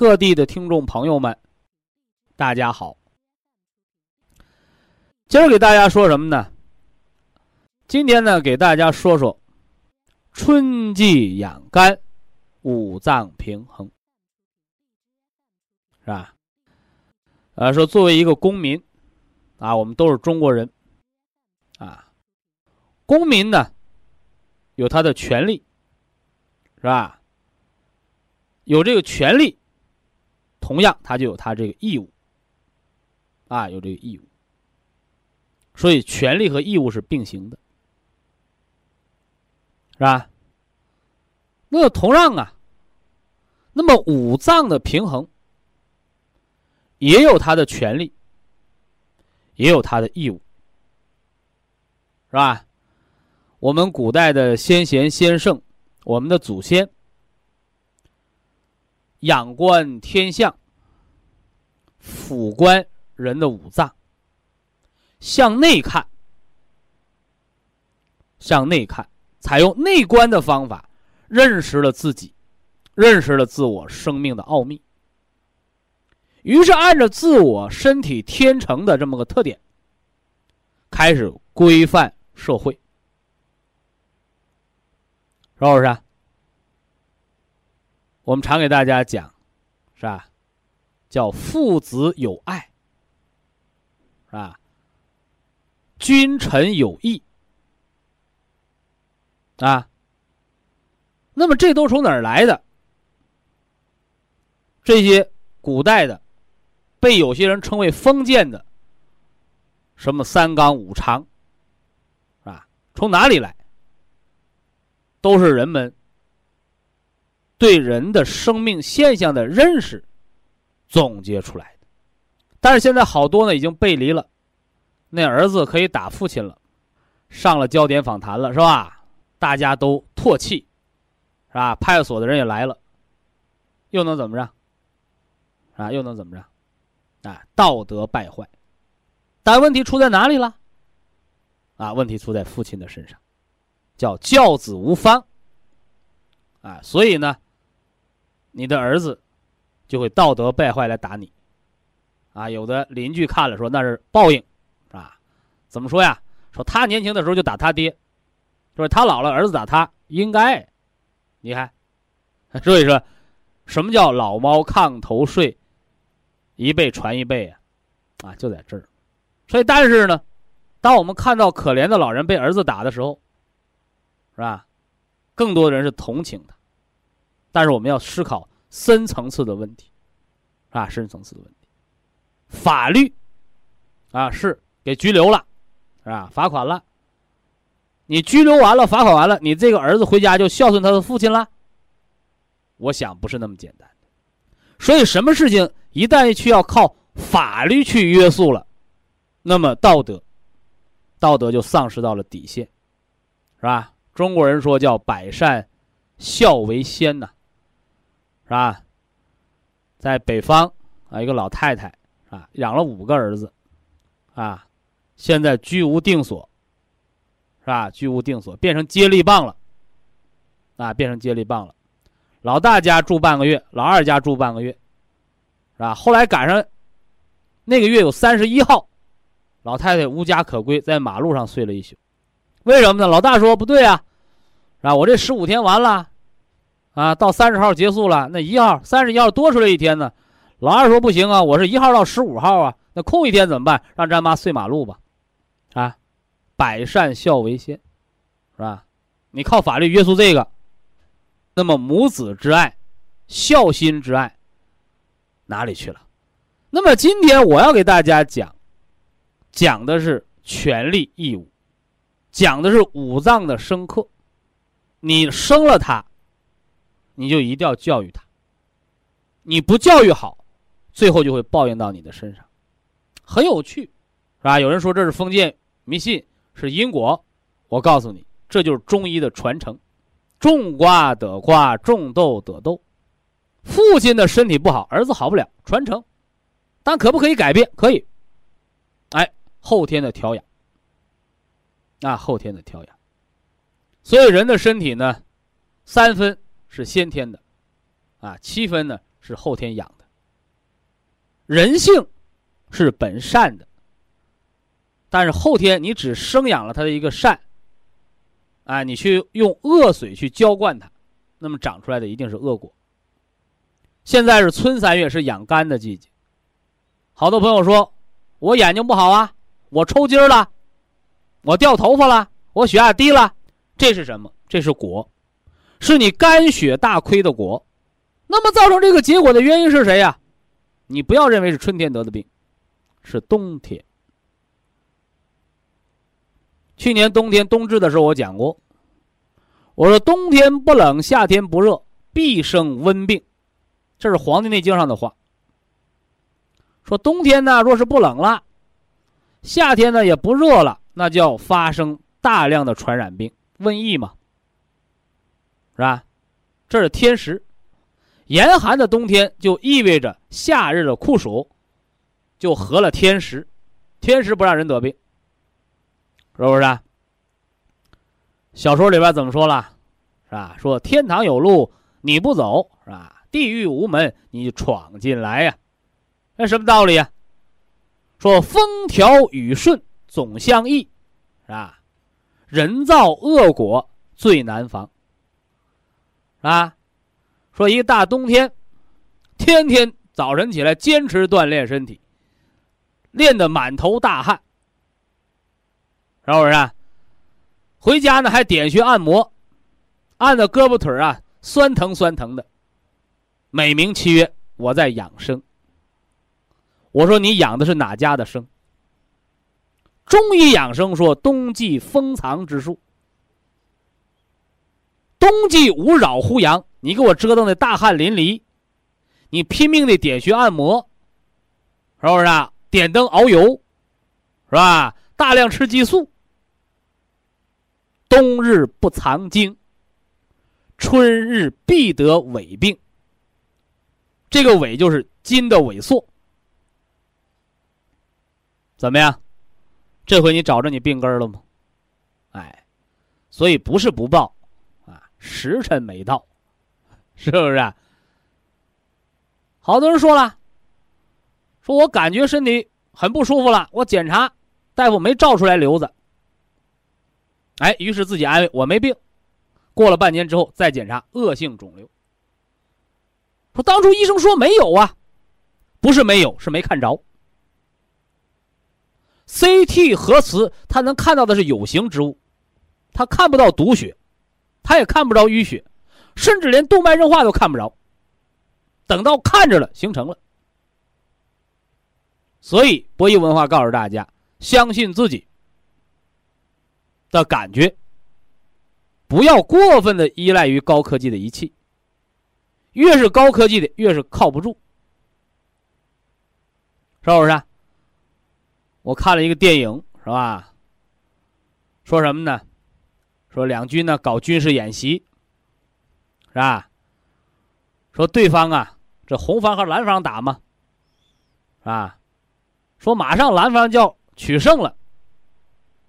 各地的听众朋友们，大家好。今儿给大家说什么呢？今天呢，给大家说说春季养肝、五脏平衡，是吧？啊，说作为一个公民，啊，我们都是中国人，啊，公民呢有他的权利，是吧？有这个权利。同样，他就有他这个义务，啊，有这个义务，所以权利和义务是并行的，是吧？那同样啊，那么五脏的平衡也有他的权利，也有他的义务，是吧？我们古代的先贤先圣，我们的祖先。仰观天象，俯观人的五脏，向内看，向内看，采用内观的方法，认识了自己，认识了自我生命的奥秘。于是，按照自我身体天成的这么个特点，开始规范社会，是不是？我们常给大家讲，是吧？叫父子有爱，是吧？君臣有义，啊。那么这都从哪儿来的？这些古代的，被有些人称为封建的，什么三纲五常，啊，从哪里来？都是人们。对人的生命现象的认识总结出来的，但是现在好多呢已经背离了，那儿子可以打父亲了，上了焦点访谈了是吧？大家都唾弃，是吧？派出所的人也来了，又能怎么着？啊，又能怎么着？啊，道德败坏，但问题出在哪里了？啊，问题出在父亲的身上，叫教子无方。啊，所以呢。你的儿子就会道德败坏来打你，啊，有的邻居看了说那是报应，啊，怎么说呀？说他年轻的时候就打他爹，说他老了儿子打他应该，你看，所以说，什么叫老猫炕头睡，一辈传一辈啊，啊，就在这儿。所以，但是呢，当我们看到可怜的老人被儿子打的时候，是吧？更多的人是同情他。但是我们要思考深层次的问题，啊，深层次的问题，法律，啊，是给拘留了，是吧？罚款了。你拘留完了，罚款完了，你这个儿子回家就孝顺他的父亲了？我想不是那么简单的。所以，什么事情一旦需要靠法律去约束了，那么道德，道德就丧失到了底线，是吧？中国人说叫百善孝为先呐。是吧？在北方啊，一个老太太啊，养了五个儿子，啊，现在居无定所，是吧？居无定所，变成接力棒了，啊，变成接力棒了。老大家住半个月，老二家住半个月，是吧？后来赶上那个月有三十一号，老太太无家可归，在马路上睡了一宿。为什么呢？老大说不对啊，是吧？我这十五天完了。啊，到三十号结束了，那一号三十一号多出来一天呢，老二说不行啊，我是一号到十五号啊，那空一天怎么办？让咱妈睡马路吧，啊，百善孝为先，是吧？你靠法律约束这个，那么母子之爱、孝心之爱哪里去了？那么今天我要给大家讲，讲的是权利义务，讲的是五脏的生克。你生了他，你就一定要教育他。你不教育好，最后就会报应到你的身上。很有趣，是吧？有人说这是封建迷信，是因果。我告诉你。这就是中医的传承，种瓜得瓜，种豆得豆。父亲的身体不好，儿子好不了，传承。但可不可以改变？可以。哎，后天的调养。啊，后天的调养。所以人的身体呢，三分是先天的，啊，七分呢是后天养的。人性是本善的，但是后天你只生养了他的一个善。啊，你去用恶水去浇灌它，那么长出来的一定是恶果。现在是春三月，是养肝的季节。好多朋友说，我眼睛不好啊，我抽筋了，我掉头发了，我血压低了，这是什么？这是果，是你肝血大亏的果。那么造成这个结果的原因是谁呀？你不要认为是春天得的病，是冬天。去年冬天冬至的时候，我讲过，我说冬天不冷，夏天不热，必生温病，这是《黄帝内经》上的话。说冬天呢，若是不冷了，夏天呢也不热了，那就要发生大量的传染病、瘟疫嘛，是吧？这是天时，严寒的冬天就意味着夏日的酷暑，就合了天时，天时不让人得病。是不是？小说里边怎么说了？是吧？说天堂有路你不走，是吧？地狱无门你闯进来呀？那什么道理呀？说风调雨顺总相宜，是吧？人造恶果最难防，啊？说一大冬天，天天早晨起来坚持锻炼身体，练得满头大汗。是不是？回家呢还点穴按摩，按的胳膊腿啊酸疼酸疼的，美名其曰我在养生。我说你养的是哪家的生？中医养生说冬季封藏之术，冬季无扰乎阳，你给我折腾的大汗淋漓，你拼命的点穴按摩，是不是啊？点灯熬油，是吧？大量吃激素。冬日不藏精，春日必得痿病。这个痿就是筋的萎缩，怎么样？这回你找着你病根了吗？哎，所以不是不报，时辰没到，是不是？好多人说了，说我感觉身体很不舒服了，我检查，大夫没照出来瘤子。哎，于是自己安慰我没病，过了半年之后再检查，恶性肿瘤。说当初医生说没有啊，不是没有，是没看着。CT 核磁，他能看到的是有形之物，他看不到毒血，他也看不着淤血，甚至连动脉硬化都看不着。等到看着了，形成了。所以博弈文化告诉大家，相信自己。的感觉，不要过分的依赖于高科技的仪器。越是高科技的，越是靠不住，是不是？我看了一个电影，是吧？说什么呢？说两军呢搞军事演习，是吧？说对方啊，这红方和蓝方打嘛，是吧？说马上蓝方就要取胜了，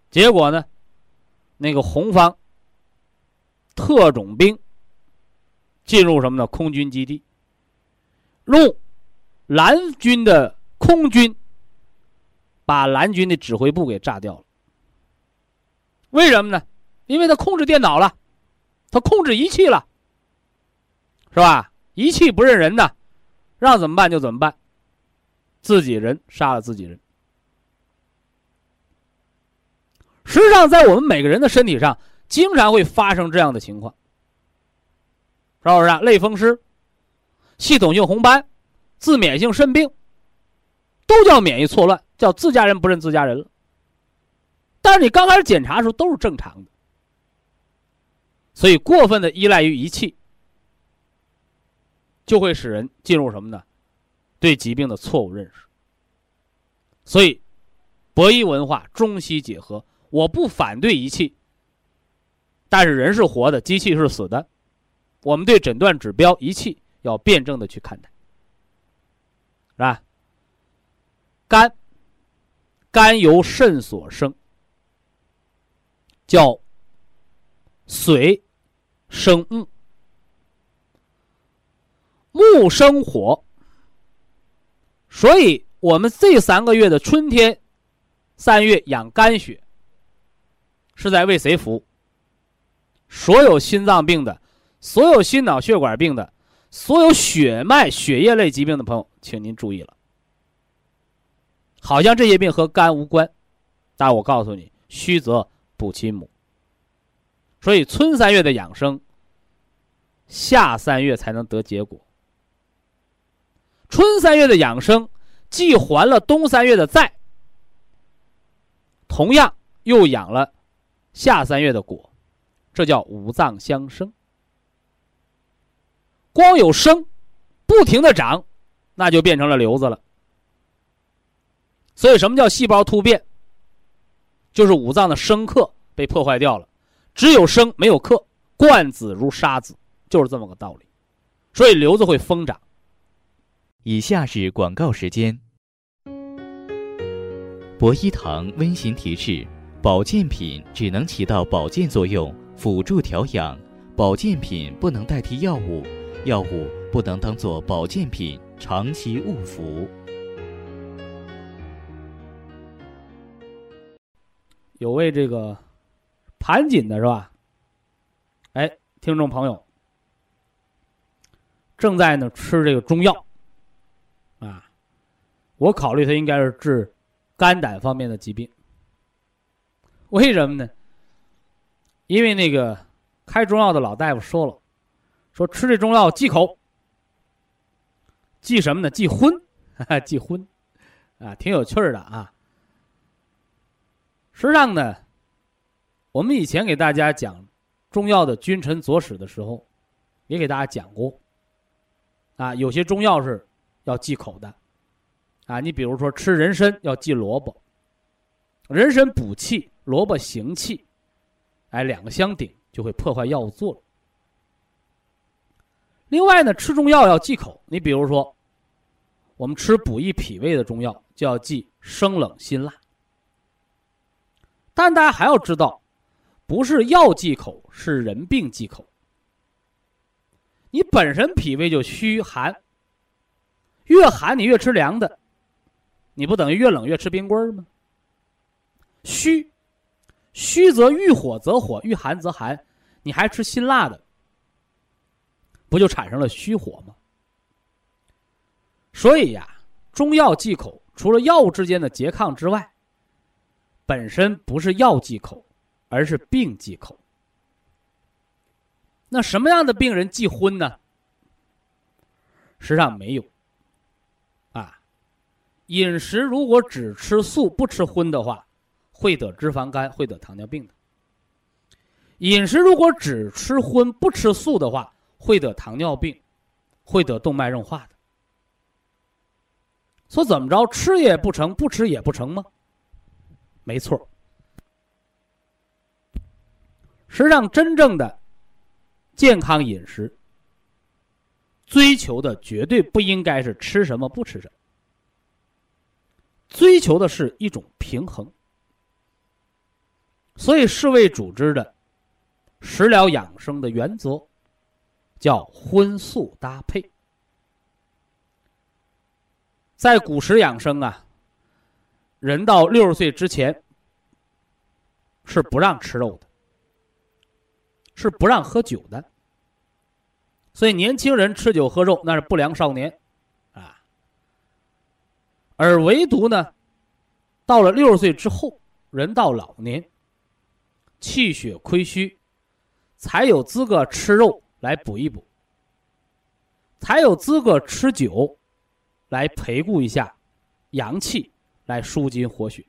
结果呢？那个红方特种兵进入什么呢？空军基地，用蓝军的空军把蓝军的指挥部给炸掉了。为什么呢？因为他控制电脑了，他控制仪器了，是吧？仪器不认人的，让怎么办就怎么办，自己人杀了自己人。实际上，在我们每个人的身体上，经常会发生这样的情况，是不是？类风湿、系统性红斑、自免性肾病，都叫免疫错乱，叫自家人不认自家人了。但是你刚开始检查的时候都是正常的，所以过分的依赖于仪器，就会使人进入什么呢？对疾病的错误认识。所以，博医文化中西结合。我不反对仪器，但是人是活的，机器是死的。我们对诊断指标仪器要辩证的去看待，是吧？肝，肝由肾所生，叫水生木，木生火，所以我们这三个月的春天，三月养肝血。是在为谁服务？所有心脏病的、所有心脑血管病的、所有血脉血液类疾病的朋友，请您注意了。好像这些病和肝无关，但我告诉你，虚则补其母。所以春三月的养生，夏三月才能得结果。春三月的养生，既还了冬三月的债，同样又养了。夏三月的果，这叫五脏相生。光有生，不停的长，那就变成了瘤子了。所以，什么叫细胞突变？就是五脏的生克被破坏掉了，只有生没有克，惯子如杀子，就是这么个道理。所以瘤子会疯长。以下是广告时间。博一堂温馨提示。保健品只能起到保健作用，辅助调养。保健品不能代替药物，药物不能当做保健品，长期误服。有位这个盘锦的是吧？哎，听众朋友，正在呢吃这个中药啊，我考虑他应该是治肝胆方面的疾病。为什么呢？因为那个开中药的老大夫说了，说吃这中药忌口，忌什么呢？忌荤，忌荤，啊，挺有趣的啊。实际上呢，我们以前给大家讲中药的君臣佐使的时候，也给大家讲过，啊，有些中药是要忌口的，啊，你比如说吃人参要忌萝卜，人参补气。萝卜行气，哎，两个相顶就会破坏药物作用。另外呢，吃中药要忌口。你比如说，我们吃补益脾胃的中药，就要忌生冷辛辣。但大家还要知道，不是药忌口，是人病忌口。你本身脾胃就虚寒，越寒你越吃凉的，你不等于越冷越吃冰棍吗？虚。虚则遇火则火，遇寒则寒，你还吃辛辣的，不就产生了虚火吗？所以呀，中药忌口，除了药物之间的拮抗之外，本身不是药忌口，而是病忌口。那什么样的病人忌荤呢？实际上没有。啊，饮食如果只吃素不吃荤的话。会得脂肪肝，会得糖尿病的。饮食如果只吃荤不吃素的话，会得糖尿病，会得动脉硬化的。说怎么着，吃也不成，不吃也不成吗？没错。实际上，真正的健康饮食，追求的绝对不应该是吃什么不吃什么，追求的是一种平衡。所以，世卫组织的食疗养生的原则叫荤素搭配。在古时养生啊，人到六十岁之前是不让吃肉的，是不让喝酒的。所以，年轻人吃酒喝肉那是不良少年啊。而唯独呢，到了六十岁之后，人到老年，气血亏虚，才有资格吃肉来补一补，才有资格吃酒，来培固一下阳气，来舒筋活血。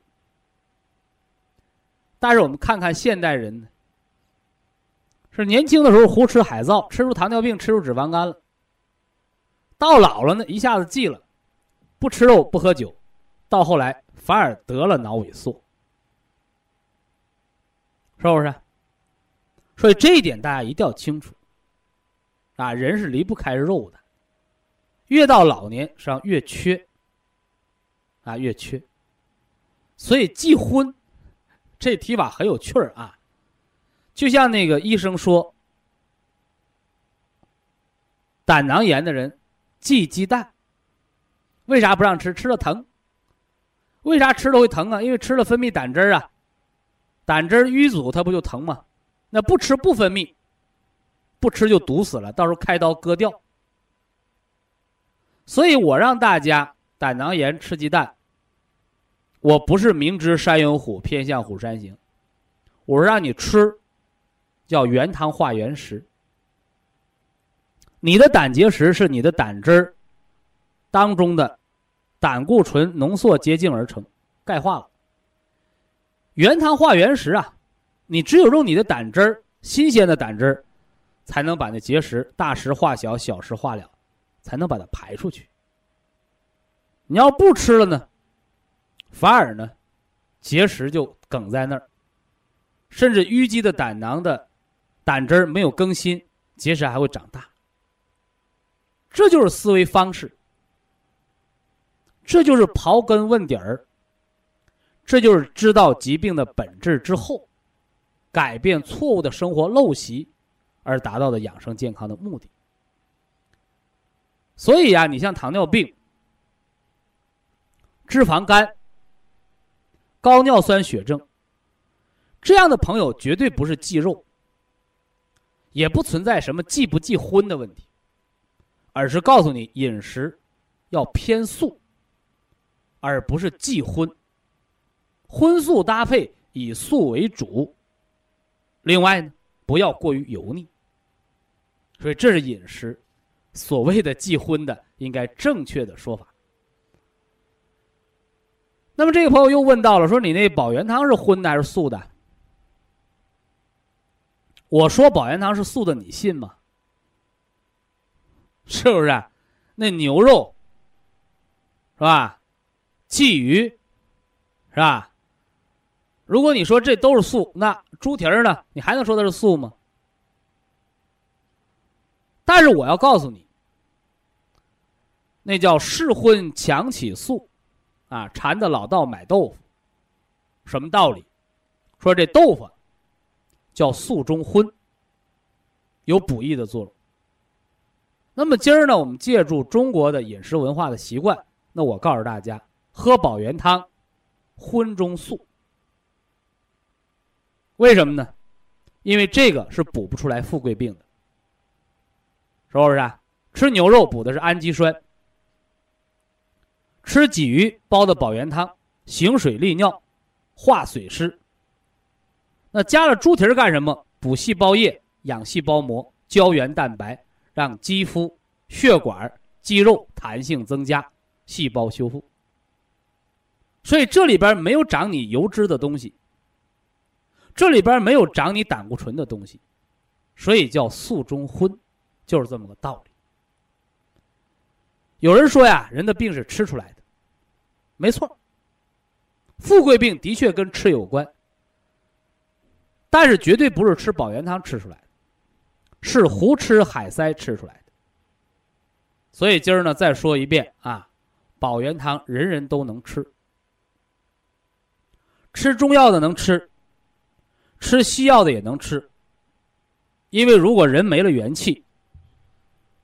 但是我们看看现代人呢，是年轻的时候胡吃海造，吃出糖尿病，吃出脂肪肝了。到老了呢，一下子忌了，不吃肉，不喝酒，到后来反而得了脑萎缩，是不是？所以这一点大家一定要清楚。啊，人是离不开肉的，越到老年实际上越缺。啊，越缺。所以忌荤。这提法很有趣儿啊，就像那个医生说，胆囊炎的人忌鸡蛋，为啥不让吃？吃了疼。为啥吃了会疼啊？因为吃了分泌胆汁儿啊，胆汁淤阻，它不就疼吗？那不吃不分泌，不吃就堵死了，到时候开刀割掉。所以我让大家胆囊炎吃鸡蛋。我不是明知山有虎，偏向虎山行。我是让你吃，叫原汤化原食。你的胆结石是你的胆汁儿当中的胆固醇浓缩结晶而成，钙化了。原汤化原食啊，你只有用你的胆汁儿，新鲜的胆汁儿，才能把那结石大石化小，小石化了，才能把它排出去。你要不吃了呢？反而呢，结石就梗在那儿，甚至淤积的胆囊的胆汁儿没有更新，结石还会长大。这就是思维方式，这就是刨根问底儿，这就是知道疾病的本质之后，改变错误的生活陋习，而达到的养生健康的目的。所以呀，你像糖尿病、脂肪肝。高尿酸血症，这样的朋友绝对不是忌肉，也不存在什么忌不忌荤的问题，而是告诉你饮食要偏素，而不是忌荤。荤素搭配，以素为主。另外呢，不要过于油腻。所以这是饮食，所谓的忌荤的应该正确的说法。那么这个朋友又问到了，说你那保元汤是荤的还是素的？我说保元堂是素的，你信吗？是不是？那牛肉是吧？鲫鱼是吧？如果你说这都是素，那猪蹄儿呢？你还能说它是素吗？但是我要告诉你，那叫试荤强起素。啊，馋的老道买豆腐，什么道理？说这豆腐叫素中荤，有补益的作用。那么今儿呢，我们借助中国的饮食文化的习惯，那我告诉大家，喝保元汤，荤中素。为什么呢？因为这个是补不出来富贵病的，是不是？啊？吃牛肉补的是氨基酸。吃鲫鱼煲的保元汤，行水利尿，化水湿。那加了猪蹄儿干什么？补细胞液，养细胞膜，胶原蛋白，让肌肤、血管、肌肉弹性增加，细胞修复。所以这里边没有长你油脂的东西，这里边没有长你胆固醇的东西，所以叫素中荤，就是这么个道理。有人说呀，人的病是吃出来的，没错。富贵病的确跟吃有关，但是绝对不是吃保元汤吃出来的，是胡吃海塞吃出来的。所以今儿呢，再说一遍啊，保元汤人人都能吃，吃中药的能吃，吃西药的也能吃。因为如果人没了元气，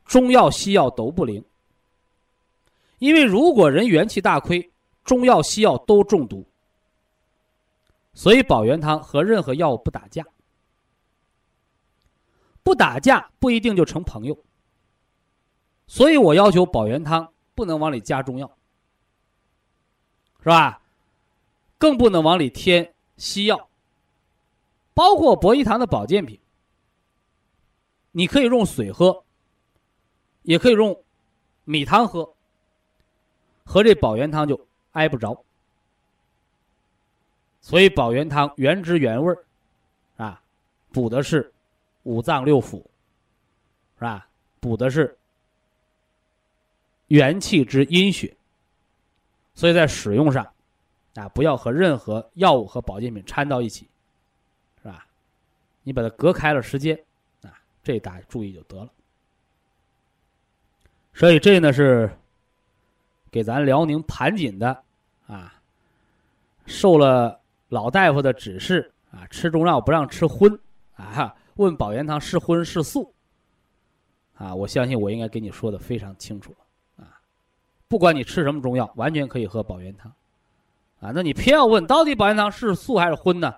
中药西药都不灵。因为如果人元气大亏，中药西药都中毒，所以保元汤和任何药物不打架，不打架不一定就成朋友。所以我要求保元汤不能往里加中药，是吧？更不能往里添西药，包括博医堂的保健品，你可以用水喝，也可以用米汤喝，和这保元汤就挨不着。所以保元汤原汁原味儿，啊，补的是五脏六腑，是吧？补的是元气之阴血，所以在使用上。啊，不要和任何药物和保健品掺到一起，是吧？你把它隔开了时间，啊，这大家注意就得了。所以这呢是给咱辽宁盘锦的啊，受了老大夫的指示啊，吃中药不让吃荤啊，问保元汤是荤是素啊？我相信我应该给你说的非常清楚了啊，不管你吃什么中药，完全可以喝保元汤。啊，那你偏要问到底保元汤是素还是荤呢？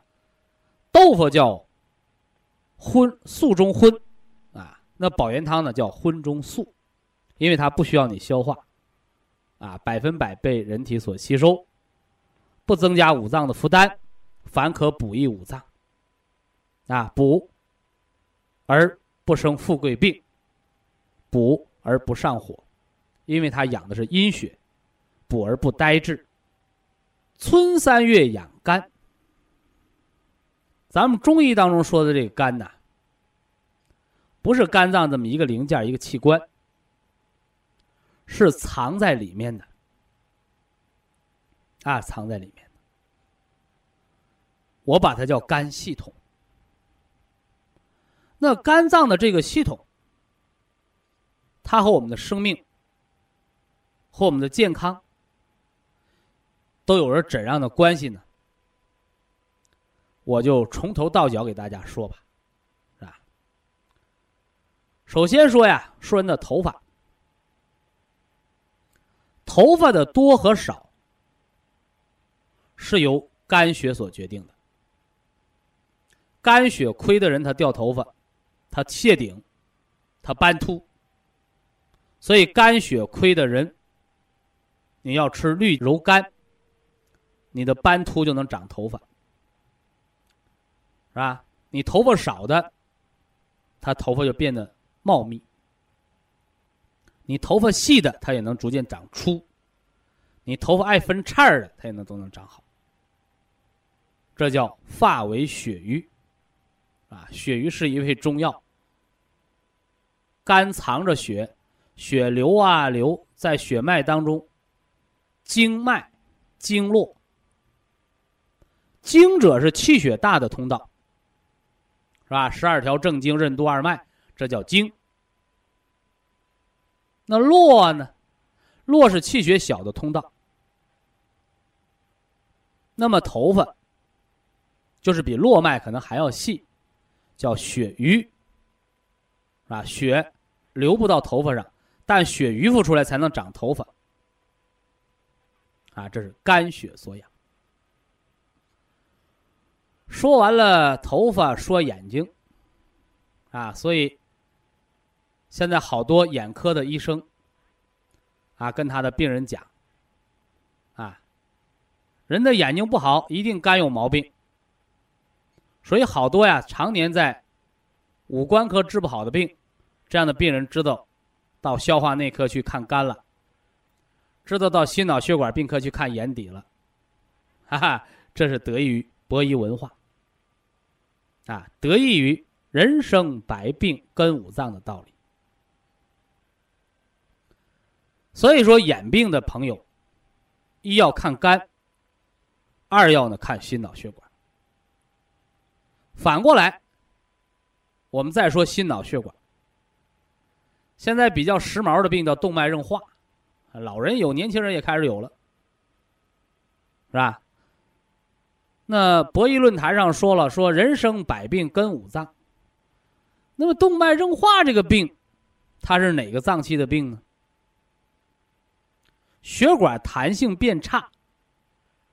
豆腐叫荤，素中荤，啊，那保元汤呢叫荤中素，因为它不需要你消化，啊，百分百被人体所吸收，不增加五脏的负担，凡可补益五脏，啊，补而不生富贵病，补而不上火，因为它养的是阴血，补而不呆滞。春三月养肝，咱们中医当中说的这个肝呐，不是肝脏这么一个零件一个器官，是藏在里面的，啊，藏在里面，我把它叫肝系统。那肝脏的这个系统，它和我们的生命，和我们的健康。都有着怎样的关系呢？我就从头到脚给大家说吧，是吧？首先说呀，说人的头发，头发的多和少是由肝血所决定的。肝血亏的人，他掉头发，他谢顶，他斑秃。所以肝血亏的人，你要吃绿柔肝。你的斑秃就能长头发，是吧？你头发少的，他头发就变得茂密；你头发细的，它也能逐渐长粗；你头发爱分叉的，它也能都能长好。这叫发为血瘀，啊，血瘀是一味中药。肝藏着血，血流啊流在血脉当中，经脉经络。经者是气血大的通道，是吧？十二条正经、任督二脉，这叫经。那络呢？络是气血小的通道。那么头发，就是比络脉可能还要细，叫血瘀，啊，血流不到头发上，但血瘀附出来才能长头发。啊，这是肝血所养。说完了头发，说眼睛，啊，所以现在好多眼科的医生，啊，跟他的病人讲，啊，人的眼睛不好，一定肝有毛病。所以好多呀，常年在五官科治不好的病，这样的病人知道到消化内科去看肝了，知道到心脑血管病科去看眼底了，哈哈，这是得益于博医文化。啊，得益于人生百病根五脏的道理。所以说，眼病的朋友，一要看肝，二要呢看心脑血管。反过来，我们再说心脑血管。现在比较时髦的病叫动脉硬化，老人有，年轻人也开始有了，是吧？那博弈论坛上说了，说人生百病根五脏。那么动脉硬化这个病，它是哪个脏器的病呢？血管弹性变差，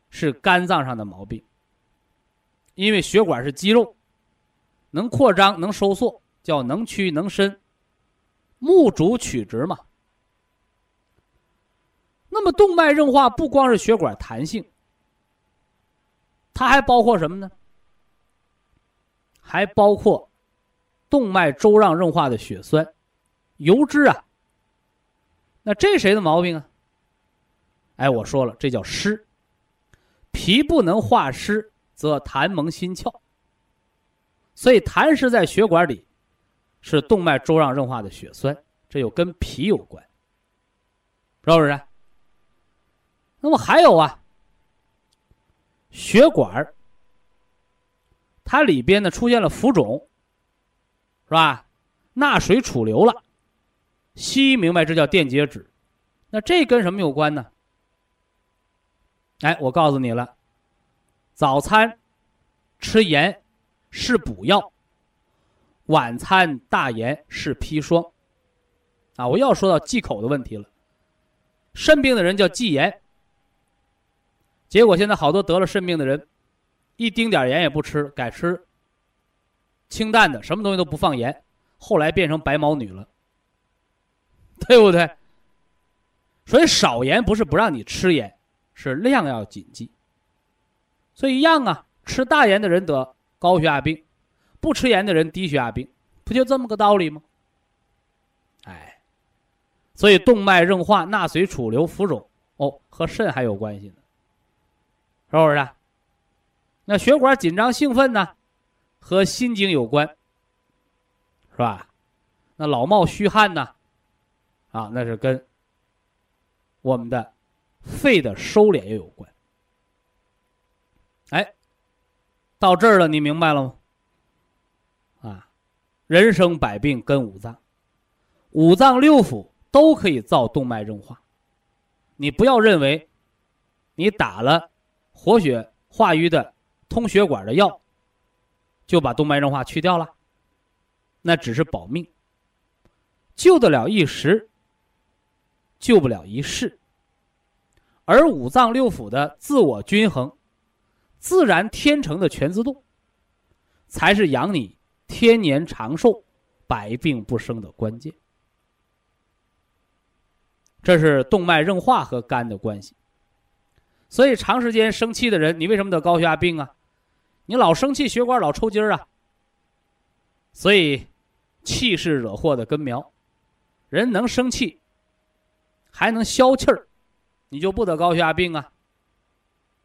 是肝脏上的毛病。因为血管是肌肉，能扩张能收缩，叫能屈能伸，目主曲直嘛。那那么动脉硬化不光是血管弹性，它还包括什么呢？还包括动脉粥样硬化的血栓、油脂啊。那这谁的毛病啊？哎，我说了，这叫湿。脾不能化湿，则痰蒙心窍。所以痰湿在血管里，是动脉粥样硬化的血栓，这又跟脾有关，是不是？那么还有啊，血管它里边呢出现了浮肿，是吧？钠水储留了。西医明白这叫电解质，那这跟什么有关呢？哎，我告诉你了，早餐吃盐是补药，晚餐大盐是砒霜。啊，我又要说到忌口的问题了。肾病的人叫忌盐，结果现在好多得了肾病的人，一丁点盐也不吃，改吃清淡的，什么东西都不放盐，后来变成白毛女了。对不对？所以少盐不是不让你吃盐，是量要谨记。所以一样啊，吃大盐的人得高血压病，不吃盐的人低血压病，不就这么个道理吗？哎，所以动脉硬化、钠水储留、浮肿，哦，和肾还有关系呢，是不是？那血管紧张兴奋呢，和心经有关，是吧？那老冒虚汗呢？啊，那是跟我们的肺的收敛也有关。哎，到这儿了，你明白了吗？啊，人生百病跟五脏，五脏六腑都可以造动脉硬化。你不要认为你打了活血化瘀的通血管的药，就把动脉硬化去掉了，那只是保命，救得了一时。救不了一世，而五脏六腑的自我均衡、自然天成的全自动，才是养你天年长寿、百病不生的关键。这是动脉硬化和肝的关系。所以，长时间生气的人，你为什么得高血压病啊？你老生气，血管老抽筋儿啊。所以，气是惹祸的根苗。人能生气。还能消气儿，你就不得高血压病啊。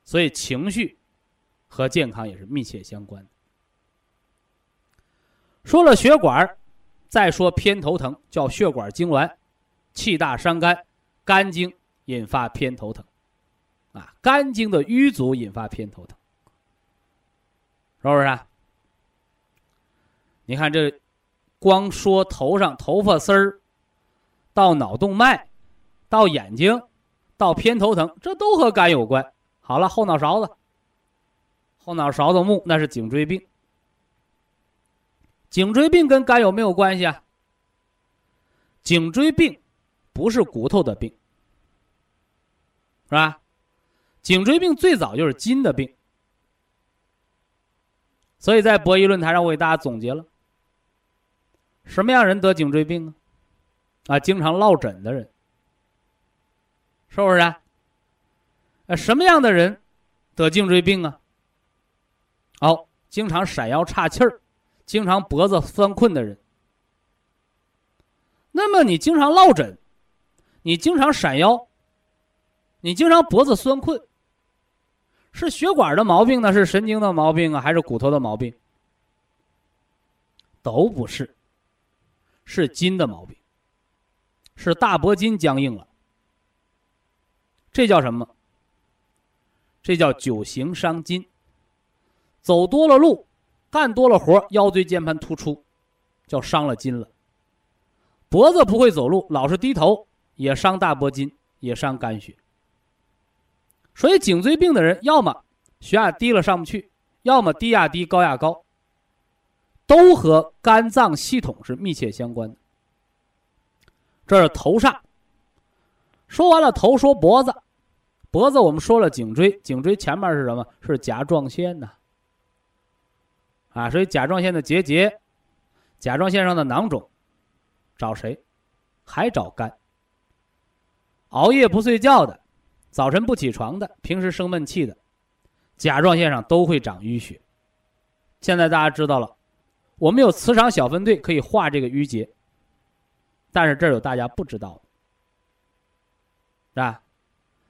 所以情绪和健康也是密切相关的。说了血管，再说偏头疼，叫血管痉挛，气大伤肝，肝经引发偏头疼，啊，肝经的瘀阻引发偏头疼，是不是？啊你看这，光说头上头发丝儿，到脑动脉。到眼睛，到偏头疼，这都和肝有关。好了，后脑勺子，后脑勺子木那是颈椎病。颈椎病跟肝有没有关系啊？颈椎病不是骨头的病，是吧？颈椎病最早就是筋的病。所以在博弈论坛上，我给大家总结了，什么样人得颈椎病啊？啊，经常落枕的人。是不是啊？呃，什么样的人得颈椎病啊？哦，经常闪腰岔气儿，经常脖子酸困的人。那么你经常落枕，你经常闪腰，你经常脖子酸困，是血管的毛病呢？是神经的毛病啊？还是骨头的毛病？都不是，是筋的毛病，是大脖筋僵硬了。这叫什么？这叫久行伤筋。走多了路，干多了活，腰椎间盘突出，叫伤了筋了。脖子不会走路，老是低头，也伤大脖筋，也伤肝血。所以颈椎病的人，要么血压低了上不去，要么低压低高压高，都和肝脏系统是密切相关的。这是头上。说完了头，说脖子，脖子我们说了颈椎，颈椎前面是什么？是甲状腺呐。啊所以甲状腺的结节，甲状腺上的囊肿，找谁？还找肝。熬夜不睡觉的，早晨不起床的，平时生闷气的，甲状腺上都会长淤血。现在大家知道了，我们有磁场小分队可以化这个淤结。但是这儿有大家不知道的，啊，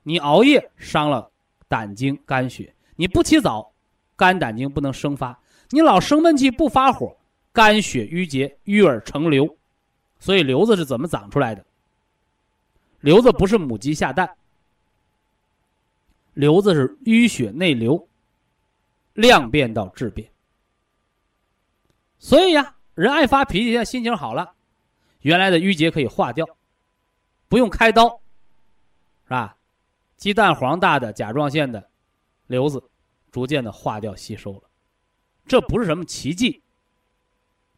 你熬夜伤了胆经肝血，你不起早，肝胆经不能生发，你老生闷气不发火，肝血淤结淤而成瘤，所以瘤子是怎么长出来的？瘤子不是母鸡下蛋，瘤子是淤血内流，量变到质变。所以呀，人爱发脾气，现在心情好了。原来的淤结可以化掉，不用开刀，是吧？鸡蛋黄大的甲状腺的瘤子，逐渐的化掉吸收了，这不是什么奇迹，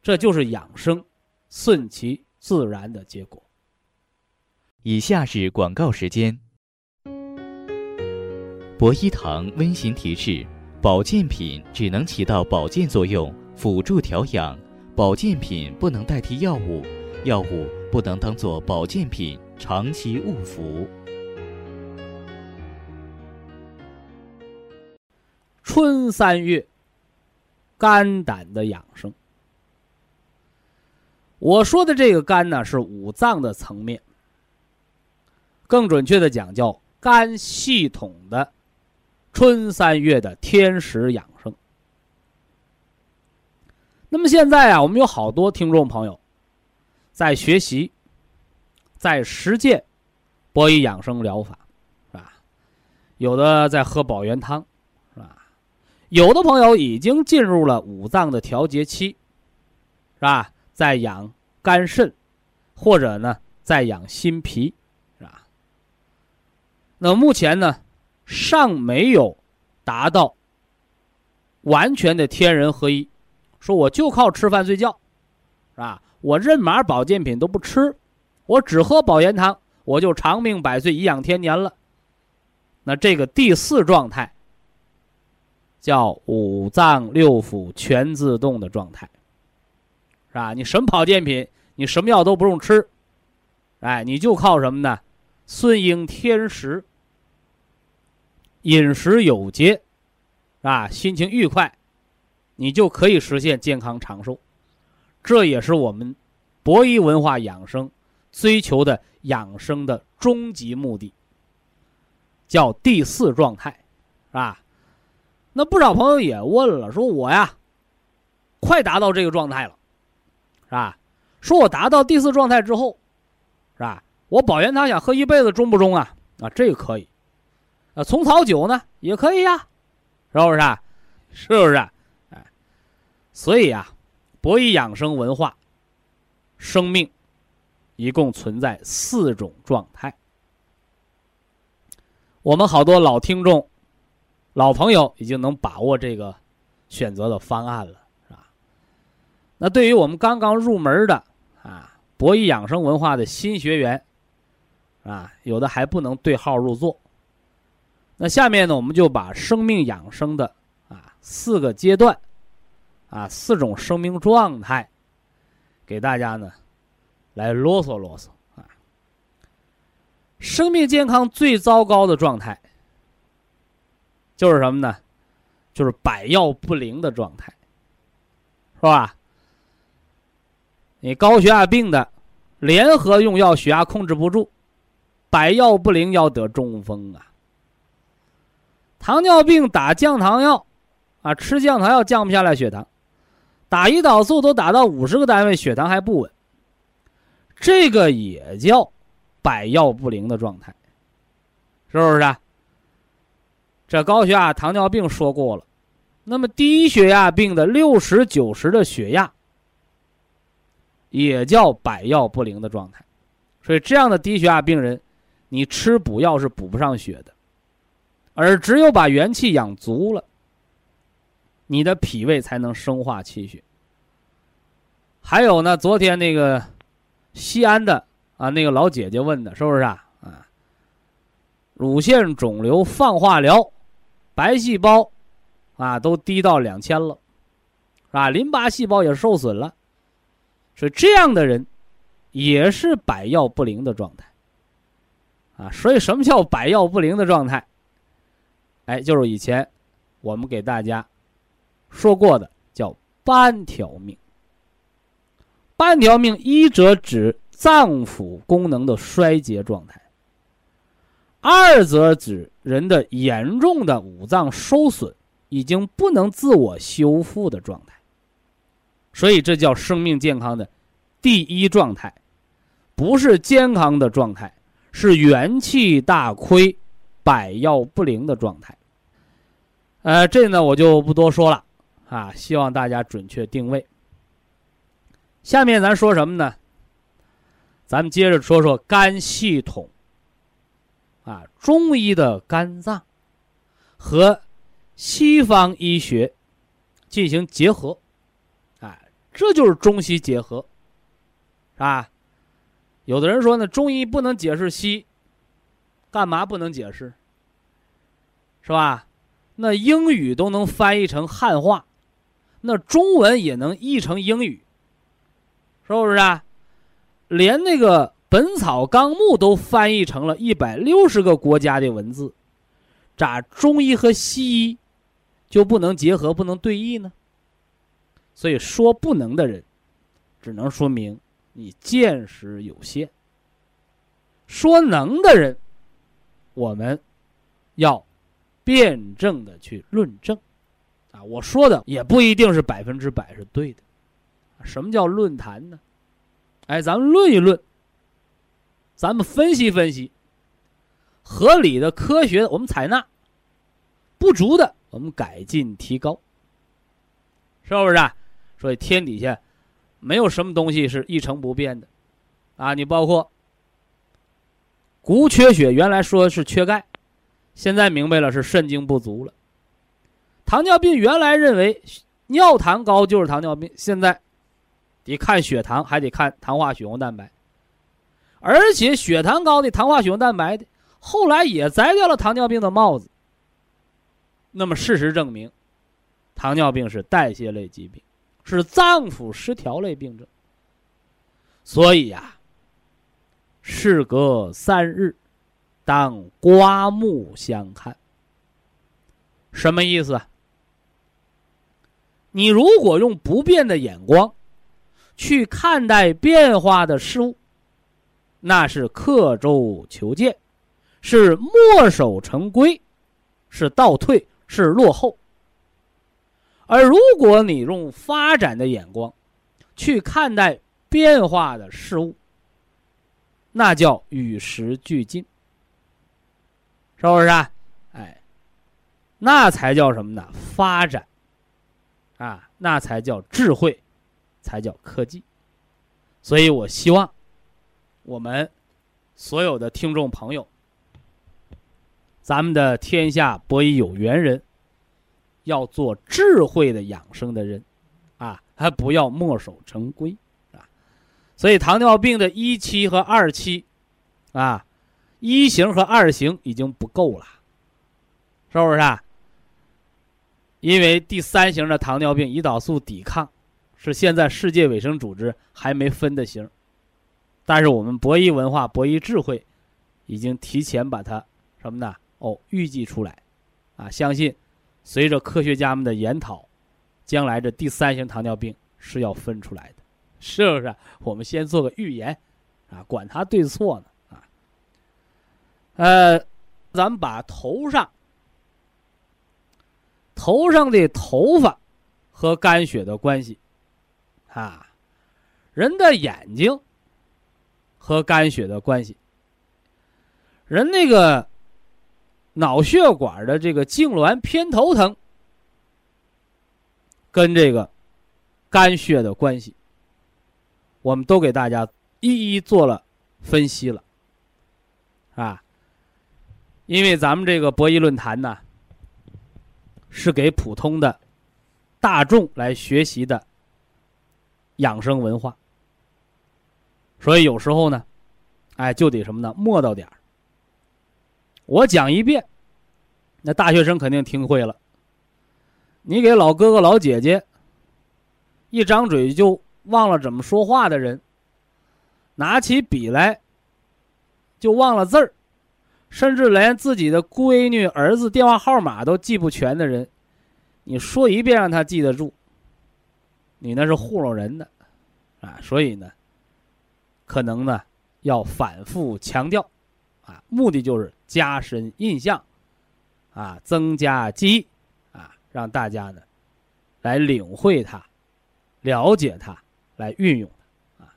这就是养生，顺其自然的结果。以下是广告时间。博一堂温馨提示：保健品只能起到保健作用，辅助调养，保健品不能代替药物。药物不能当做保健品长期误服。春三月，肝胆的养生。我说的这个肝呢，是五脏的层面，更准确的讲叫肝系统的春三月的天时养生。那么现在啊，我们有好多听众朋友。在学习，在实践，博医养生疗法，是吧？有的在喝保元汤，有的朋友已经进入了五脏的调节期，是吧？在养肝肾，或者呢，在养心脾，是吧？那目前呢，尚没有达到完全的天人合一，说我就靠吃饭睡觉，是吧？我任码保健品都不吃，我只喝保元汤，我就长命百岁、颐养天年了。那这个第四状态叫五脏六腑全自动的状态，是吧？你什么保健品，你什么药都不用吃，哎，你就靠什么呢？顺应天时，饮食有节，啊，心情愉快，你就可以实现健康长寿。这也是我们博医文化养生追求的养生的终极目的，叫第四状态，是吧？那不少朋友也问了，说我呀，快达到这个状态了，是吧？说我达到第四状态之后，是吧？我保元汤想喝一辈子，中不中啊？啊，这个可以，啊，虫草酒呢也可以呀，是不是？是不是？哎，所以啊。博弈养生文化，生命一共存在四种状态。我们好多老听众、老朋友已经能把握这个选择的方案了，是吧？那对于我们刚刚入门的啊，博弈养生文化的新学员啊，有的还不能对号入座。那下面呢，我们就把生命养生的啊四个阶段。啊，四种生命状态，给大家呢来啰嗦啰嗦啊。生命健康最糟糕的状态就是什么呢？就是百药不灵的状态，是吧？你高血压病的，联合用药，血压控制不住，百药不灵，要得中风啊。糖尿病打降糖药，啊，吃降糖药降不下来血糖。打胰岛素都打到五十个单位，血糖还不稳，这个也叫百药不灵的状态，是不是？这高血压、糖尿病说过了，那么低血压病的六十九十的血压，也叫百药不灵的状态，所以这样的低血压病人，你吃补药是补不上血的，而只有把元气养足了。你的脾胃才能生化气血。还有呢，昨天那个西安的啊，那个老姐姐问的，是不是啊？啊，乳腺肿瘤放化疗，白细胞啊都低到两千了，啊，淋巴细胞也受损了，所以这样的人也是百药不灵的状态，啊，所以什么叫百药不灵的状态？哎，就是以前我们给大家说过的，叫半条命。半条命，一则指脏腑功能的衰竭状态，二则指人的严重的五脏受损，已经不能自我修复的状态。所以这叫生命健康的第一状态，不是健康的状态，是元气大亏、百药不灵的状态。呃，这呢我就不多说了啊，希望大家准确定位。下面咱说什么呢？咱们接着说说肝系统，啊，中医的肝脏和西方医学进行结合，啊，这就是中西结合，是吧？有的人说呢，中医不能解释西，干嘛不能解释？是吧？那英语都能翻译成汉话，那中文也能译成英语。是不是啊？连那个《本草纲目》都翻译成了一百六十个国家的文字，咋中医和西医就不能结合、不能对译呢？所以说不能的人，只能说明你见识有限；说能的人，我们要辩证的去论证。啊，我说的也不一定是百分之百是对的。什么叫论坛呢？哎，咱们论一论，咱们分析分析，合理的、科学的我们采纳，不足的我们改进提高，是不是啊？所以天底下没有什么东西是一成不变的啊！你包括骨缺血，原来说是缺钙，现在明白了是肾精不足了；糖尿病原来认为尿糖高就是糖尿病，现在。得看血糖，还得看糖化血红蛋白，而且血糖高的、糖化血红蛋白的，后来也摘掉了糖尿病的帽子。那么事实证明，糖尿病是代谢类疾病，是脏腑失调类病症。所以呀，事隔三日，当刮目相看。什么意思？你如果用不变的眼光。去看待变化的事物，那是刻舟求剑，是墨守成规，是倒退，是落后。而如果你用发展的眼光去看待变化的事物，那叫与时俱进，是不是？啊？哎，那才叫什么呢？发展啊，那才叫智慧。才叫科技，所以我希望我们所有的听众朋友，咱们的天下博弈有缘人，要做智慧的养生的人，啊，还不要墨守成规啊。所以糖尿病的一期和二期，啊，一型和二型已经不够了，是不是？啊？因为第三型的糖尿病胰岛素抵抗。是现在世界卫生组织还没分的型，但是我们博弈文化、博弈智慧，已经提前把它什么呢？哦，预计出来，啊，相信随着科学家们的研讨，将来这第三型糖尿病是要分出来的，是不是？我们先做个预言，啊，管他对错呢，啊，呃，咱们把头上头上的头发和肝血的关系。啊，人的眼睛和肝血的关系，人那个脑血管的这个痉挛、偏头疼，跟这个肝血的关系，我们都给大家一一做了分析了，啊，因为咱们这个博弈论坛呢，是给普通的大众来学习的。养生文化，所以有时候呢，哎，就得什么呢？磨到点儿。我讲一遍，那大学生肯定听会了。你给老哥哥、老姐姐，一张嘴就忘了怎么说话的人，拿起笔来就忘了字儿，甚至连自己的闺女、儿子电话号码都记不全的人，你说一遍让他记得住，你那是糊弄人的，啊，所以呢，可能呢要反复强调，啊，目的就是加深印象，啊，增加记忆，啊，让大家呢来领会它，了解它，来运用它，啊，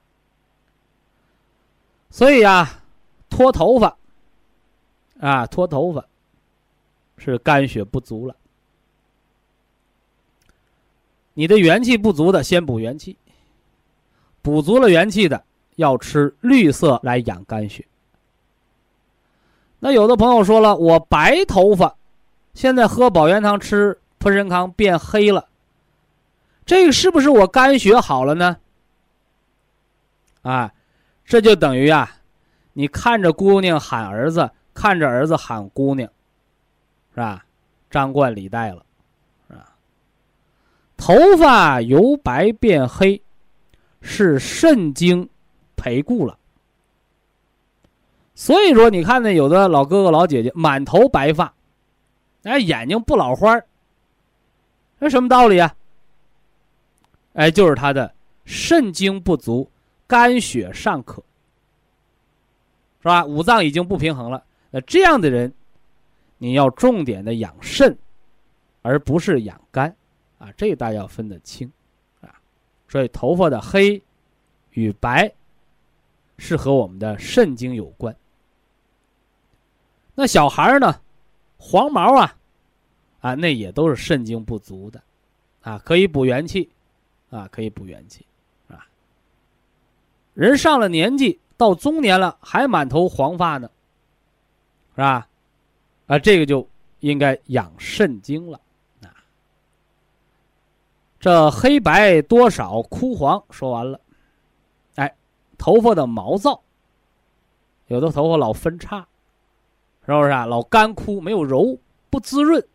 所以啊，脱头发。啊，脱头发是肝血不足了。你的元气不足的，先补元气；补足了元气的，要吃绿色来养肝血。那有的朋友说了，我白头发，现在喝保元汤、吃普参康变黑了，这个是不是我肝血好了呢？啊，这就等于啊，你看着姑娘喊儿子。看着儿子喊姑娘，是吧？张冠李戴了，是吧？头发由白变黑，是肾精培固了。所以说，你看那有的老哥哥老姐姐满头白发，哎，眼睛不老花那什么道理啊？哎，就是他的肾精不足，肝血尚可，是吧？五脏已经不平衡了。那这样的人，你要重点的养肾，而不是养肝，啊，这大家要分得清，啊，所以头发的黑与白是和我们的肾经有关。那小孩呢，黄毛啊，啊，那也都是肾精不足的，啊，可以补元气，啊，可以补元气，啊，人上了年纪，到中年了，还满头黄发呢。是吧？啊，这个就应该养肾经了啊。这黑白多少枯黄说完了，头发的毛躁，有的头发老分叉，是不是啊？老干枯，没有柔，不滋润。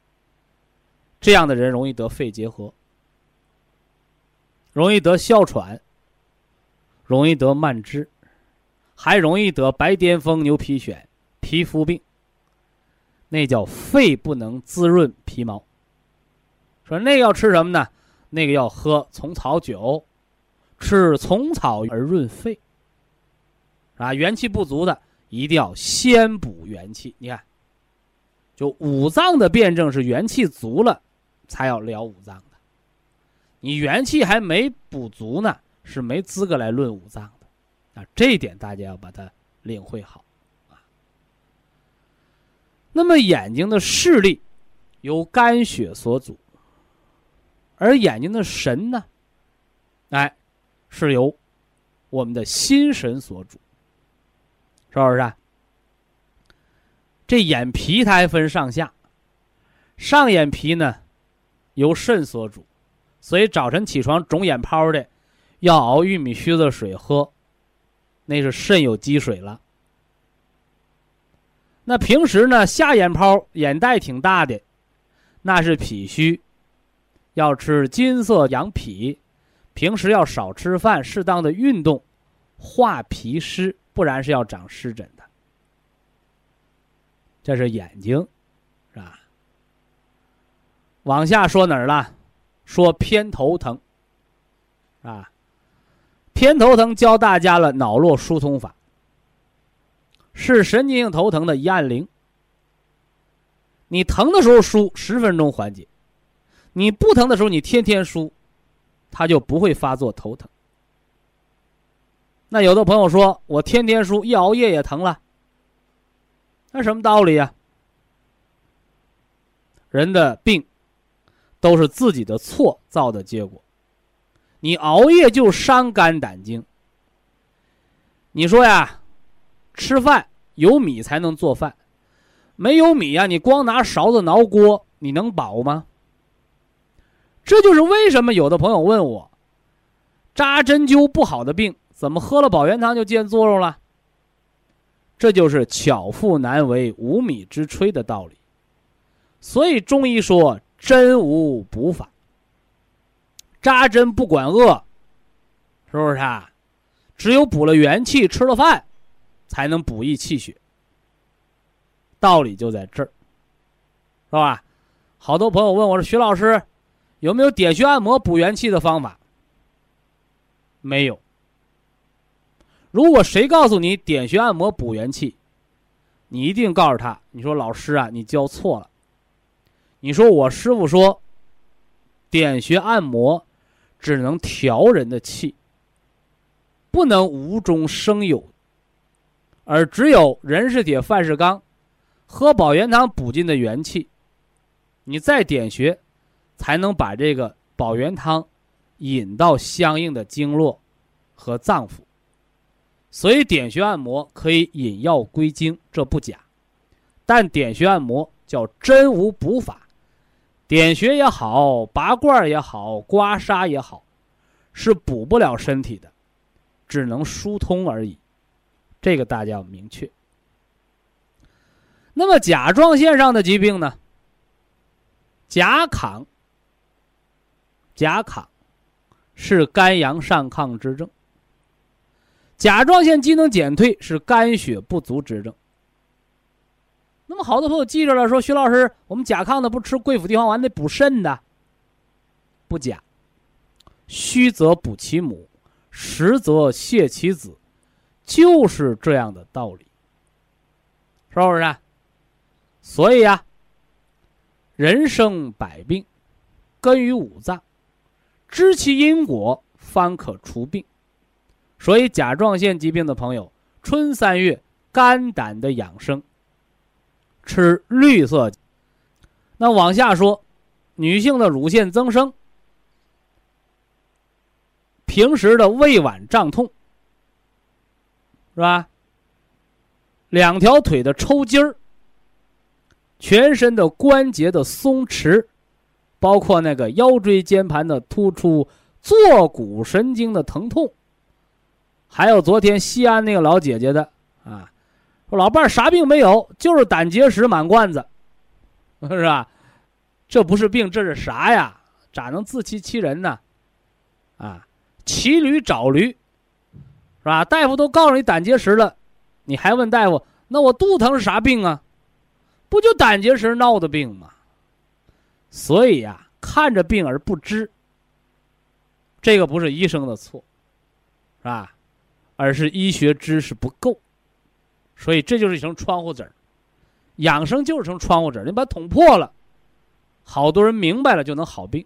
这样的人容易得肺结核，容易得哮喘，容易得慢支，还容易得白癜风、牛皮癣、皮肤病。那叫肺不能滋润皮毛。说那个要吃什么呢？那个要喝虫草酒，吃虫草而润肺。啊，元气不足的一定要先补元气。你看，就五脏的辩证是元气足了，才要疗五脏的。你元气还没补足呢，是没资格来论五脏的。啊，这一点大家要把它领会好啊。那么眼睛的视力由肝血所主，而眼睛的神呢，哎，是由我们的心神所主，是不是？这眼皮它还分上下，上眼皮呢由肾所主，所以早晨起床肿眼泡的，要熬玉米须子水喝，那是肾有积水了。那平时呢，下眼泡、眼袋挺大的，那是脾虚，要吃金色养脾。平时要少吃饭，适当的运动，化脾湿，不然是要长湿疹的。这是眼睛，是吧？往下说哪儿了？说偏头疼，啊，偏头疼教大家了脑络疏通法。是神经性头疼的一按铃。你疼的时候输十分钟缓解，你不疼的时候你天天输，它就不会发作头疼。那有的朋友说我天天输，一熬夜也疼了，那什么道理呀？人的病都是自己的错造的结果，你熬夜就伤肝胆经。你说呀？吃饭有米才能做饭，没有米呀，你光拿勺子挠锅，你能饱吗？这就是为什么有的朋友问我，扎针灸不好的病，怎么喝了保元汤就见作用了？这就是巧妇难为无米之炊的道理。所以中医说针无补法，扎针不管饿，是不是啊？只有补了元气，吃了饭。才能补益气血。道理就在这儿，是吧？好多朋友问我说：“徐老师，有没有点穴按摩补元气的方法？”没有。如果谁告诉你点穴按摩补元气，你一定告诉他：“你说老师啊，你教错了。你说我师傅说，点穴按摩只能调人的气，不能无中生有，而只有人是铁，饭是钢。”喝保元汤补进的元气，你再点穴，才能把这个保元汤引到相应的经络和脏腑。所以点穴按摩可以引药归经，这不假。但点穴按摩叫真无补法，点穴也好，拔罐也好，刮痧也好，是补不了身体的，只能疏通而已。这个大家要明确。那么甲状腺上的疾病呢？甲亢，甲亢是肝阳上亢之症。甲状腺机能减退是肝血不足之症。那么好多朋友记着了，说徐老师，我们甲亢的不吃桂附地黄丸得补肾的，不假。虚则补其母，实则泻其子，就是这样的道理，是不是？所以呀，人生百病，根于五脏，知其因果，方可除病。所以甲状腺疾病的朋友，春三月肝胆的养生，吃绿色。那往下说，女性的乳腺增生，平时的胃脘胀痛，是吧？两条腿的抽筋儿。全身的关节的松弛，包括那个腰椎间盘的突出、坐骨神经的疼痛，还有昨天西安那个老姐姐的啊，说老伴儿啥病没有，就是胆结石满贯子，是吧？这不是病，这是啥呀？咋能自欺欺人呢？啊，骑驴找驴，是吧？大夫都告诉你胆结石了，你还问大夫，那我肚疼是啥病啊？不就胆结石闹的病吗？所以呀，看着病而不知，这个不是医生的错，是吧？而是医学知识不够。所以这就是一层窗户纸养生就是层窗户纸你把捅破了，好多人明白了就能好病。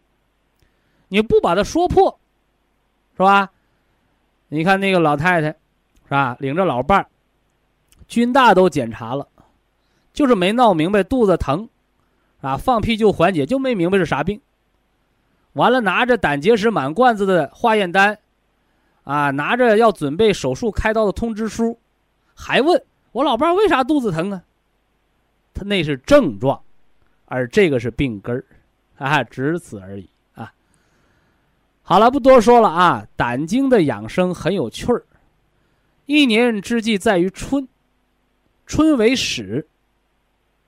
你不把它说破，是吧？你看那个老太太，是吧？领着老伴儿，军大都检查了。就是没闹明白肚子疼，啊，放屁就缓解，就没明白是啥病。完了，拿着胆结石满罐子的化验单，啊，拿着要准备手术开刀的通知书，还问我老伴儿为啥肚子疼啊？他那是症状，而这个是病根儿，啊，只此而已啊。好了，不多说了啊。胆经的养生很有趣儿，一年之计在于春，春为始。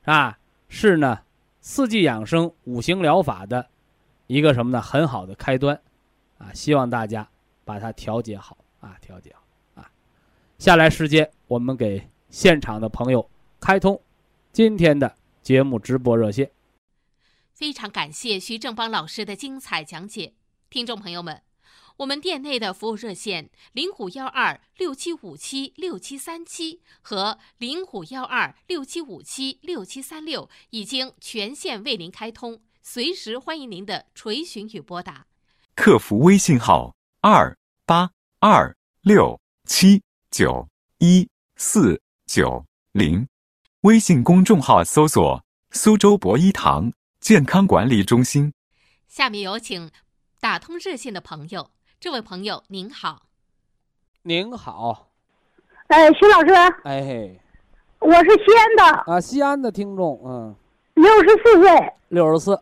啊，是呢，四季养生、五行疗法的一个什么呢？很好的开端，啊，希望大家把它调节好啊，调节好啊。下来时间，我们给现场的朋友开通今天的节目直播热线。非常感谢徐正邦老师的精彩讲解，听众朋友们。我们店内的服务热线零五幺二六七五七六七三七和零五幺二六七五七六七三六已经全线为您开通，随时欢迎您的垂询与拨打。客服微信号二八二六七九一四九零，微信公众号搜索“苏州博一堂健康管理中心”。下面有请打通热线的朋友。这位朋友您好，您好，哎，徐老师，哎，我是西安的啊，西安的听众，嗯，六十四岁，六十四，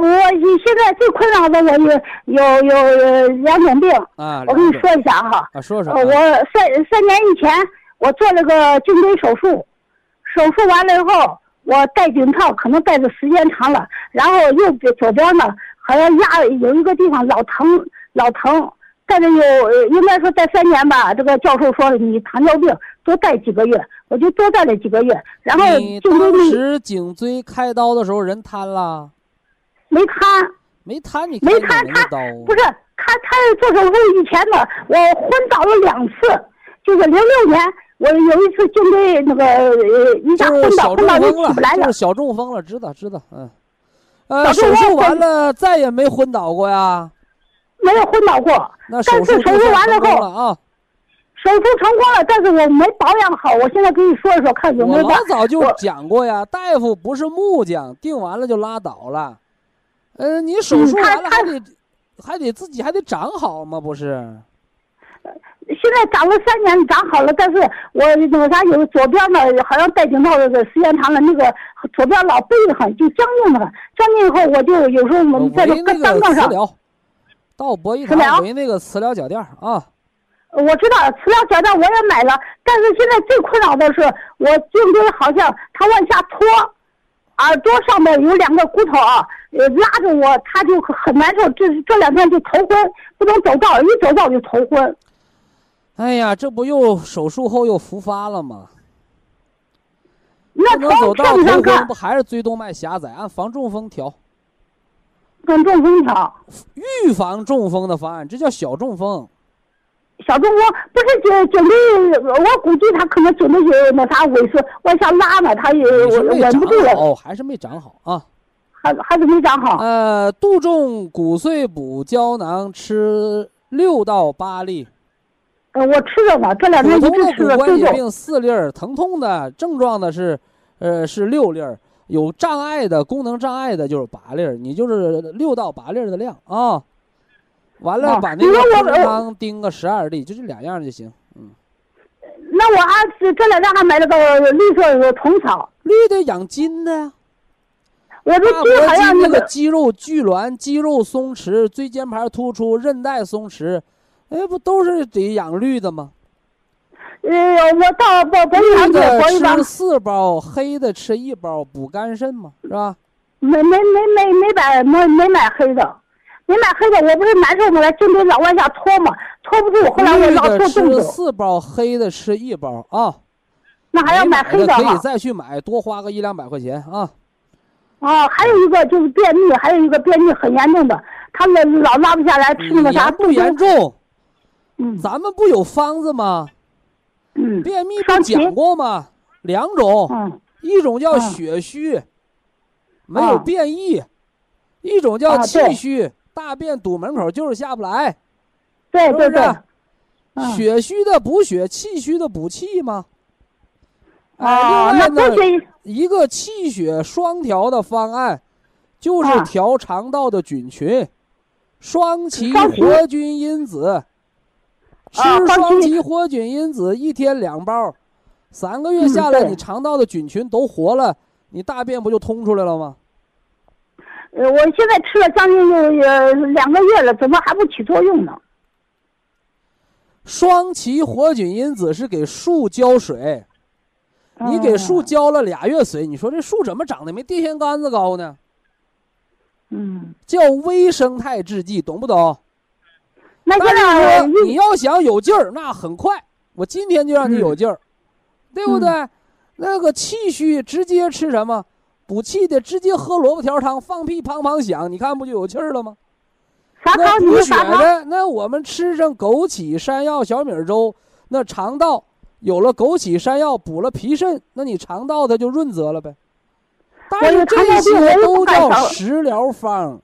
我现在最困扰的我有有有两种病啊，我跟你说一下哈，啊，说说，我三三年以前我做了个颈椎手术，手术完了以后我戴颈套，可能戴的时间长了，然后右边左边呢好像压有一个地方老疼。老疼，戴着有应该说戴三年吧。这个教授说你糖尿病多戴几个月，我就多戴了几个月，然后你颈椎时颈椎开刀的时候人瘫了，没瘫，没瘫你没瘫，他？不是他他做手术以前呢，我昏倒了两次，就是零六年我有一次颈椎那个呃一下昏倒昏倒就风了，起不来了就是，小中风了，知道知道，嗯。呃，手术完了再也没昏倒过呀？没有昏倒过。那手但是手术完了后啊！手术成功了，但是我没保养好，我现在给你说一说，看有没我有我老早就讲过呀，大夫不是木匠，定完了就拉倒了。呃，你手嗯术完了还得还得自己还得长好吗？不是？现在长了三年，长好了，但是我那个啥有左边呢，好像戴颈套的时间长了，那个左边老背得很，就僵硬了。僵硬以后，我就有时候我们在这单杠上，到博医磁疗堂围那个磁疗脚垫啊。我知道磁疗脚垫我也买了，但是现在最困扰的是我颈椎好像它往下拖，耳朵上面有两个骨头啊，呃拉着我，他就很难受。这这两天就头昏，不能走道，一走道就头昏。哎呀，这不又手术后又复发了吗？那不能走道头昏，不，还是椎动脉狭窄？按防中风调，跟中风调。预防中风的方案，这叫小中风。小中风不是颈颈椎，我估计他可能颈椎有那啥萎缩，往下拉呢，他也稳不住了，哦，还是没长好啊？还还是没长好。呃，杜仲骨碎补胶囊吃六到八粒，呃，我吃着呢，这两天一直吃着。关节病四粒儿，疼痛的症状的是，呃，是六粒儿，有障碍的功能障碍的就是八粒儿，你就是六到八粒儿的量啊。完了，啊把那个你说我葡萄糖叮个十二粒，就这两样就行。嗯，那我还是这两天还买了个绿色的虫草，绿的养筋的呀，我这大筋好脖筋那像那个，个肌肉聚挛、肌肉松弛、椎间盘突出、韧带松弛，哎，不都是得养绿的吗？呃，我到博博医绿堂去，吃四包，黑的吃一包，补肝肾嘛，是吧？没没没没没买没没买黑的，没买黑的，我不是难受吗？来颈椎老往下拖嘛，拖不住，后来我老做动吃作，四包，黑的吃一包啊。那还要买黑的可以再去买，多花个一两百块钱啊。哦，还有一个就是便秘，还有一个便秘很严重的，他们老拉不下来，吃那个啥不严？重？嗯咱们不有方子吗？嗯便秘不讲过吗？两种，嗯一种叫嗯血虚，没有啊便意；一种叫气虚，大便堵门口就是下不来。对对对血虚的补血，气虚的补气嘛。哦，哎，那另外呢，补血一个气血双调的方案，就是啊调肠道的菌群，双歧活菌因子。吃啊双歧活菌因子一天两包，三个月嗯下来，你肠道的菌群都活了，你大便不就通出来了吗？呃，我现在吃了将近有呃两个月了，怎么还不起作用呢？双歧活菌因子是给树浇水，你给树嗯浇了俩月水，你说这树怎么长得没电线杆子高呢？嗯，叫微生态制剂，懂不懂？那现但是在说你要想有劲儿，那很快，我今天就让你有劲儿，对不对？那个气虚直接吃什么？补气的直接喝萝卜条汤，放屁砰砰响，你看不就有气儿了吗？那？补血？的，那我们吃上枸杞、山药、小米粥，那肠道有了枸杞、山药，补了脾肾，那你肠道它就润泽了呗。但是这些都叫食疗方，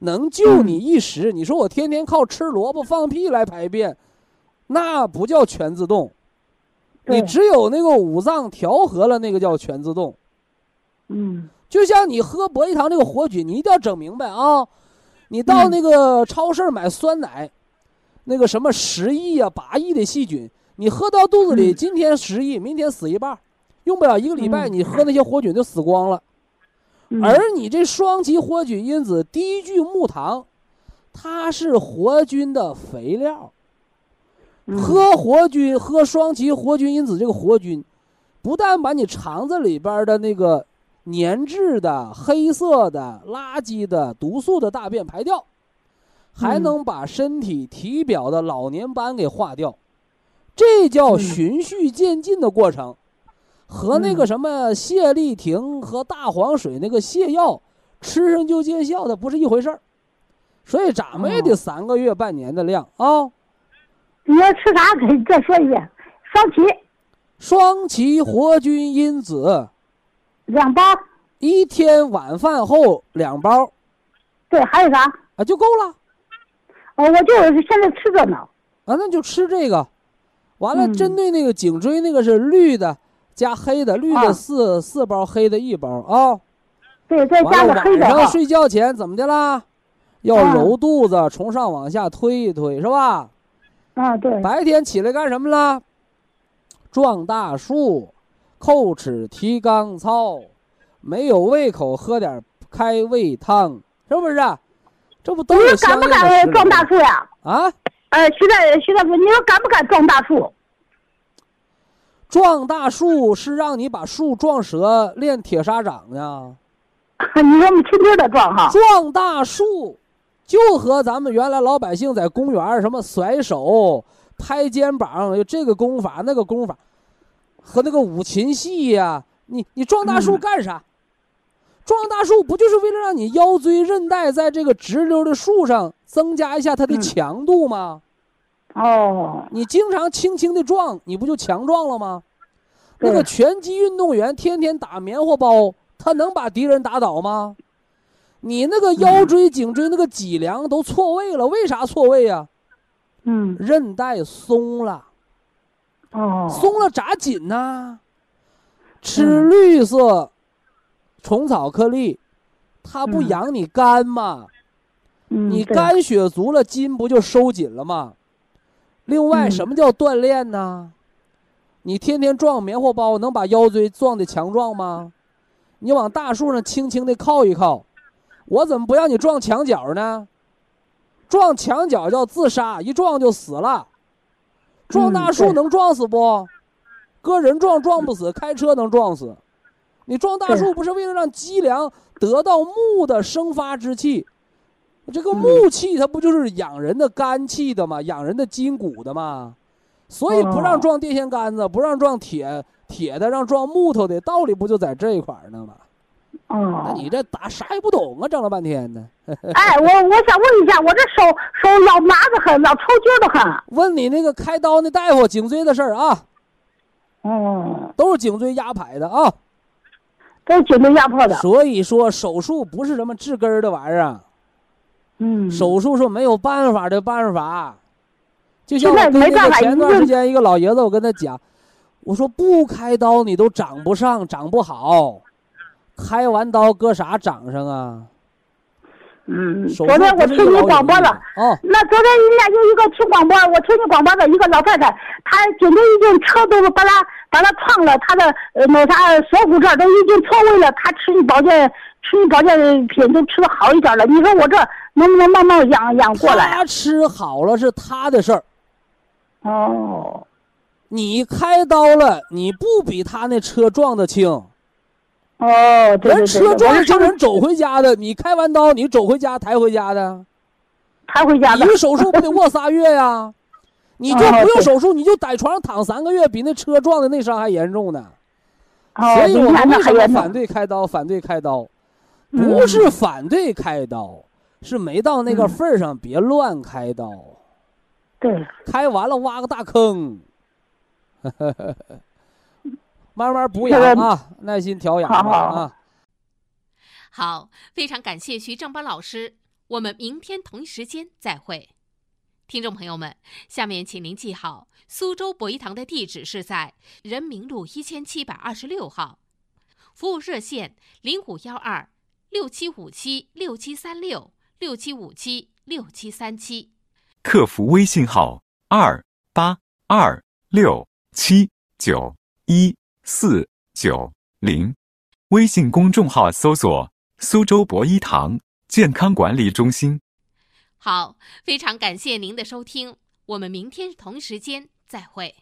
能救嗯你一时。你说我天天靠吃萝卜放屁来排便，那不叫全自动。你只有那个五脏调和了，那个叫全自动。嗯就像你喝博益堂这个活菌，你一定要整明白啊！你到嗯那个超市买酸奶，那个什么十亿啊、八亿的细菌，你喝到肚子里，嗯今天十亿，明天死一半儿，用不了一个礼拜，嗯你喝那些活菌就死光了。嗯，而你这双歧活菌因子低聚木糖，它是活菌的肥料。嗯喝活菌，喝双歧活菌因子这个活菌，不但把你肠子里边的那个粘滞的、黑色的、垃圾的、毒素的大便排掉，还嗯能把身体体表的老年斑给化掉，这叫嗯循序渐进的过程。和那个什么泻立停和大黄水那个泻药，吃上就见效的不是一回事儿。所以咱们也得三个月、半年的量啊。你要吃啥？给再说一遍。双歧，双歧活菌因子两包。一天晚饭后两包。对，还有啥？啊，就够了。哦，我就是现在吃着呢。啊，那就吃这个。完了，针对那个颈椎那个是绿的加黑的，绿的四四包，黑的一包啊。对，再加个黑的。晚上睡觉前怎么的啦？要揉肚子，从上往下推一推，是吧？啊，对。白天起来干什么了？撞大树，叩齿提肛操，没有胃口喝点开胃汤，是不是？这不都是敢不敢撞大树呀？啊？呃，徐大徐大夫，你说敢不敢撞大树？撞大树是让你把树撞折练铁砂掌呢？你说我们轻轻的撞哈？撞大树。就和咱们原来老百姓在公园什么甩手、拍肩膀，有这个功法那个功法，和那个五禽戏呀，你你撞大树干啥？撞大树不就是为了让你腰椎韧带在这个直溜的树上增加一下它的强度吗？哦，你经常轻轻的撞，你不就强壮了吗？那个拳击运动员天天打棉花包，他能把敌人打倒吗？你那个腰椎、颈椎那个脊梁都错位了，为啥错位呀？嗯，韧带松了。哦，松了咋紧呢？吃绿色虫草颗粒，它不养你肝吗？你肝血足了，筋不就收紧了吗？另外，什么叫锻炼呢？你天天撞棉花包，能把腰椎撞的强壮吗？你往大树上轻轻的靠一靠。我怎么不让你撞墙角呢？撞墙角叫自杀，一撞就死了。撞大树能撞死不？搁人撞撞不死，开车能撞死。你撞大树不是为了让脊梁得到木的生发之气？这个木气它不就是养人的肝气的吗？养人的筋骨的吗？所以不让撞电线杆子，不让撞铁铁的，让撞木头的道理不就在这一块呢吗？哦，那你这打啥也不懂啊，整了半天呢。哎，我我想问一下，我这手手老麻的很，老抽筋的很。问你那个开刀那大夫颈椎的事儿啊。哦。都是颈椎压迫的啊。都是颈椎压迫的。所以说手术不是什么治根儿的玩意儿。嗯。手术是没有办法的办法。就像我跟那个前段时间一个老爷子，我跟他讲，我说不开刀你都长不上，长不好。开完刀搁啥掌上啊？嗯，昨天我听你广播了。哦。那昨天你俩有一个听广播，我听你广播的一个老太太，她颈椎已经车都是把她把她撞了，她的呃那啥锁骨这儿都已经错位了。她吃你保健吃你保健品都吃的好一点了。你说我这能不能慢慢养养过来？她吃好了是她的事儿。哦。你开刀了，你不比她那车撞的轻。哦，人车撞是叫人走回家的，你开完刀你走回家抬回家的，抬回家。一个手术不得卧仨月呀？你就不用手术，你就在床上躺三个月，比那车撞的那伤还严重呢。所以我们为什么反对开刀？反对开刀，不是反对开刀，是没到那个份儿上，别乱开刀。对，开完了挖个大坑。慢慢补养啊，耐心调养啊。好，非常感谢徐正邦老师，我们明天同一时间再会。听众朋友们，下面请您记好，苏州博一堂的地址是在人民路一千七百二十六号，服务热线零五幺二六七五七六七三六六七五七六七三七，客服微信号二八二六七九一。四九零，微信公众号搜索“苏州博一堂健康管理中心”。好，非常感谢您的收听，我们明天同时间再会。